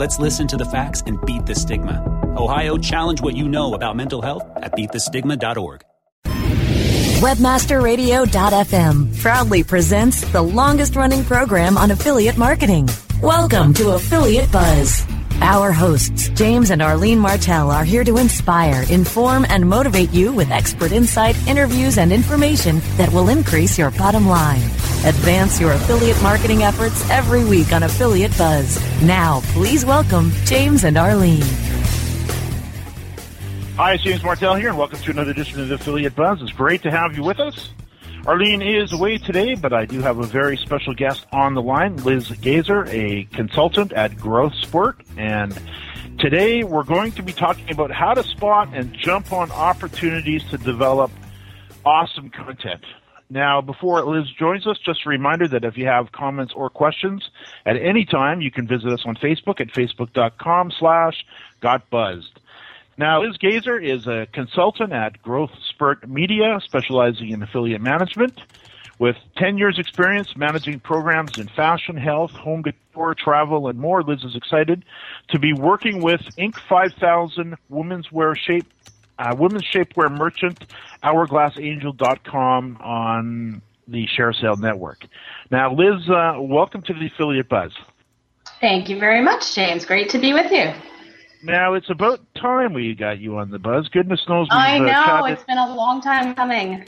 Let's listen to the facts and beat the stigma. Ohio, challenge what you know about mental health at beatthestigma.org. Webmasterradio.fm proudly presents the longest running program on affiliate marketing. Welcome to Affiliate Buzz. Our hosts, James and Arlene Martell, are here to inspire, inform, and motivate you with expert insight, interviews, and information that will increase your bottom line. Advance your affiliate marketing efforts every week on Affiliate Buzz. Now, please welcome James and Arlene. Hi, it's James Martell here, and welcome to another edition of Affiliate Buzz. It's great to have you with us. Arlene is away today, but I do have a very special guest on the line, Liz Gazer, a consultant at Growth Spurt. And today we're going to be talking about how to spot and jump on opportunities to develop awesome content. Now, before Liz joins us, just a reminder that if you have comments or questions at any time, you can visit us on Facebook at facebook.com slash gotbuzzed. Now, Liz Gazer is a consultant at Growth Spurt Media, specializing in affiliate management. With 10 years experience managing programs in fashion, health, home decor, travel, and more, Liz is excited to be working with Inc. 5000 Women's Wear Shape, uh, Women's Shapewear Merchant, HourGlassAngel.com on the ShareASale Network. Now, Liz, uh, welcome to the Affiliate Buzz. Thank you very much, James. Great to be with you. Now it's about time we got you on the buzz. Goodness knows we've I know uh, it's been a long time coming.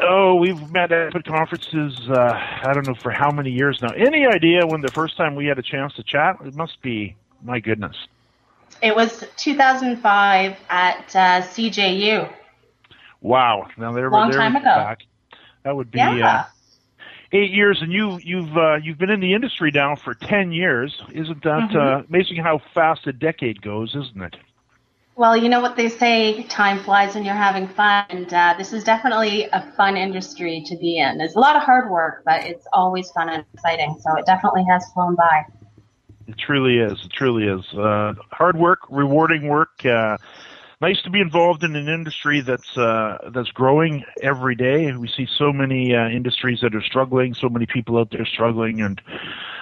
Oh, we've met at conferences. Uh, I don't know for how many years now. Any idea when the first time we had a chance to chat? It must be my goodness. It was 2005 at uh, CJU. Wow! Now there, long there time ago. Back. That would be yeah. Uh, eight years, and you you've uh, you've been in the industry now for ten years. Isn't that mm-hmm. uh, amazing? How fast a decade goes, isn't it? Well, you know what they say: time flies when you're having fun, and uh, this is definitely a fun industry to be in. There's a lot of hard work, but it's always fun and exciting. So it definitely has flown by. It truly is. It truly is. Uh, hard work, rewarding work. Nice to be involved in an industry that's uh, that's growing every day. We see so many uh, industries that are struggling, so many people out there struggling, and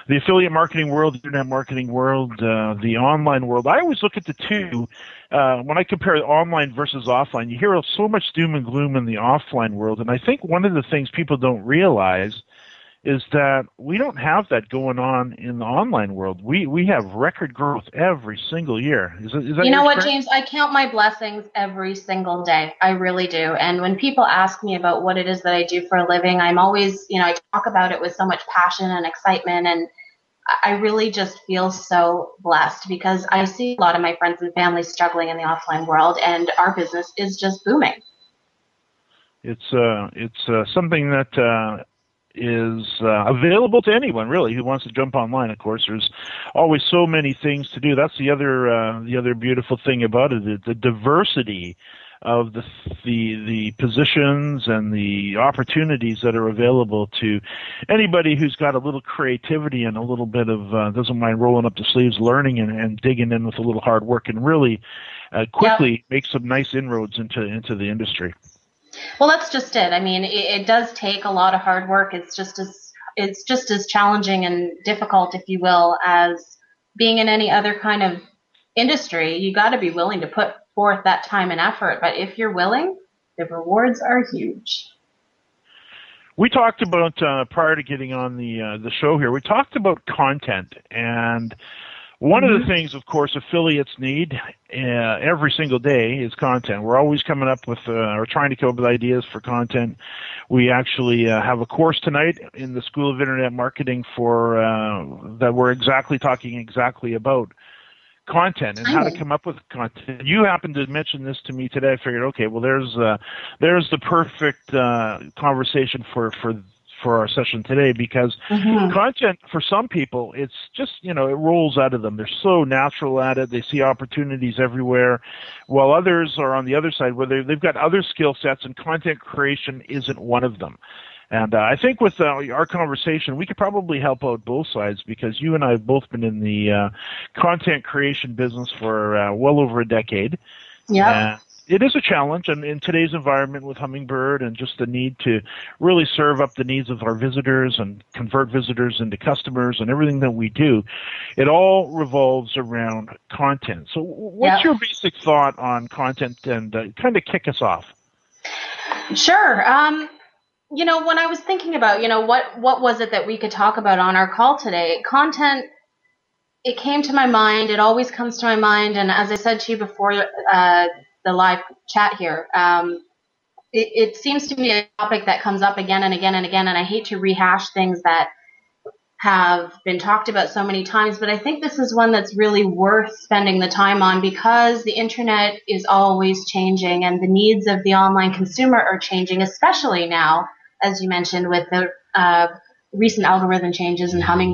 the affiliate marketing world, the internet marketing world, uh, the online world. I always look at the two uh, when I compare online versus offline. You hear so much doom and gloom in the offline world, and I think one of the things people don't realize is that we don't have that going on in the online world. We we have record growth every single year. Is, is that you know what? James? I count my blessings every single day. I really do. And when people ask me about what it is that I do for a living, I'm always, you know, I talk about it with so much passion and excitement and I really just feel so blessed because I see a lot of my friends and family struggling in the offline world and our business is just booming. It's uh it's uh, something that uh is uh, available to anyone really who wants to jump online. Of course, there's always so many things to do. That's the other uh, the other beautiful thing about it: the, the diversity of the the the positions and the opportunities that are available to anybody who's got a little creativity and a little bit of uh, doesn't mind rolling up the sleeves, learning and, and digging in with a little hard work, and really uh, quickly Yep. make some nice inroads into into the industry. Well, that's just it. I mean, it, it does take a lot of hard work. It's just as it's just as challenging and difficult, if you will, as being in any other kind of industry. You got to be willing to put forth that time and effort. But if you're willing, the rewards are huge. We talked about uh, prior to getting on the uh, the show here. We talked about content and One mm-hmm. of the mm-hmm. things, of course, affiliates need uh, every single day is content. We're always coming up with uh, or trying to come up with ideas for content. We actually uh, have a course tonight in the School of Internet Marketing for uh, that we're exactly talking exactly about content and how to come up with content. You happened to mention this to me today. I figured, okay, well, there's uh, there's the perfect uh, conversation for for for our session today because mm-hmm. content for some people it's just you know it rolls out of them they're so natural at it they see opportunities everywhere while others are on the other side where they've got other skill sets and content creation isn't one of them and uh, I think with uh, our conversation, we could probably help out both sides because you and I have both been in the uh, content creation business for uh, well over a decade. Yeah. It is a challenge, and in today's environment with Hummingbird and just the need to really serve up the needs of our visitors and convert visitors into customers and everything that we do, it all revolves around content. So, what's your basic thought on content and uh, kind of kick us off? Sure. Um, you know, when I was thinking about, you know, what what was it that we could talk about on our call today? Content. It came to my mind. It always comes to my mind, and as I said to you before uh, the live chat here, um, it, it seems to be a topic that comes up again and again and again. And I hate to rehash things that have been talked about so many times, but I think this is one that's really worth spending the time on because the internet is always changing and the needs of the online consumer are changing, especially now as you mentioned, with the uh, recent algorithm changes and humming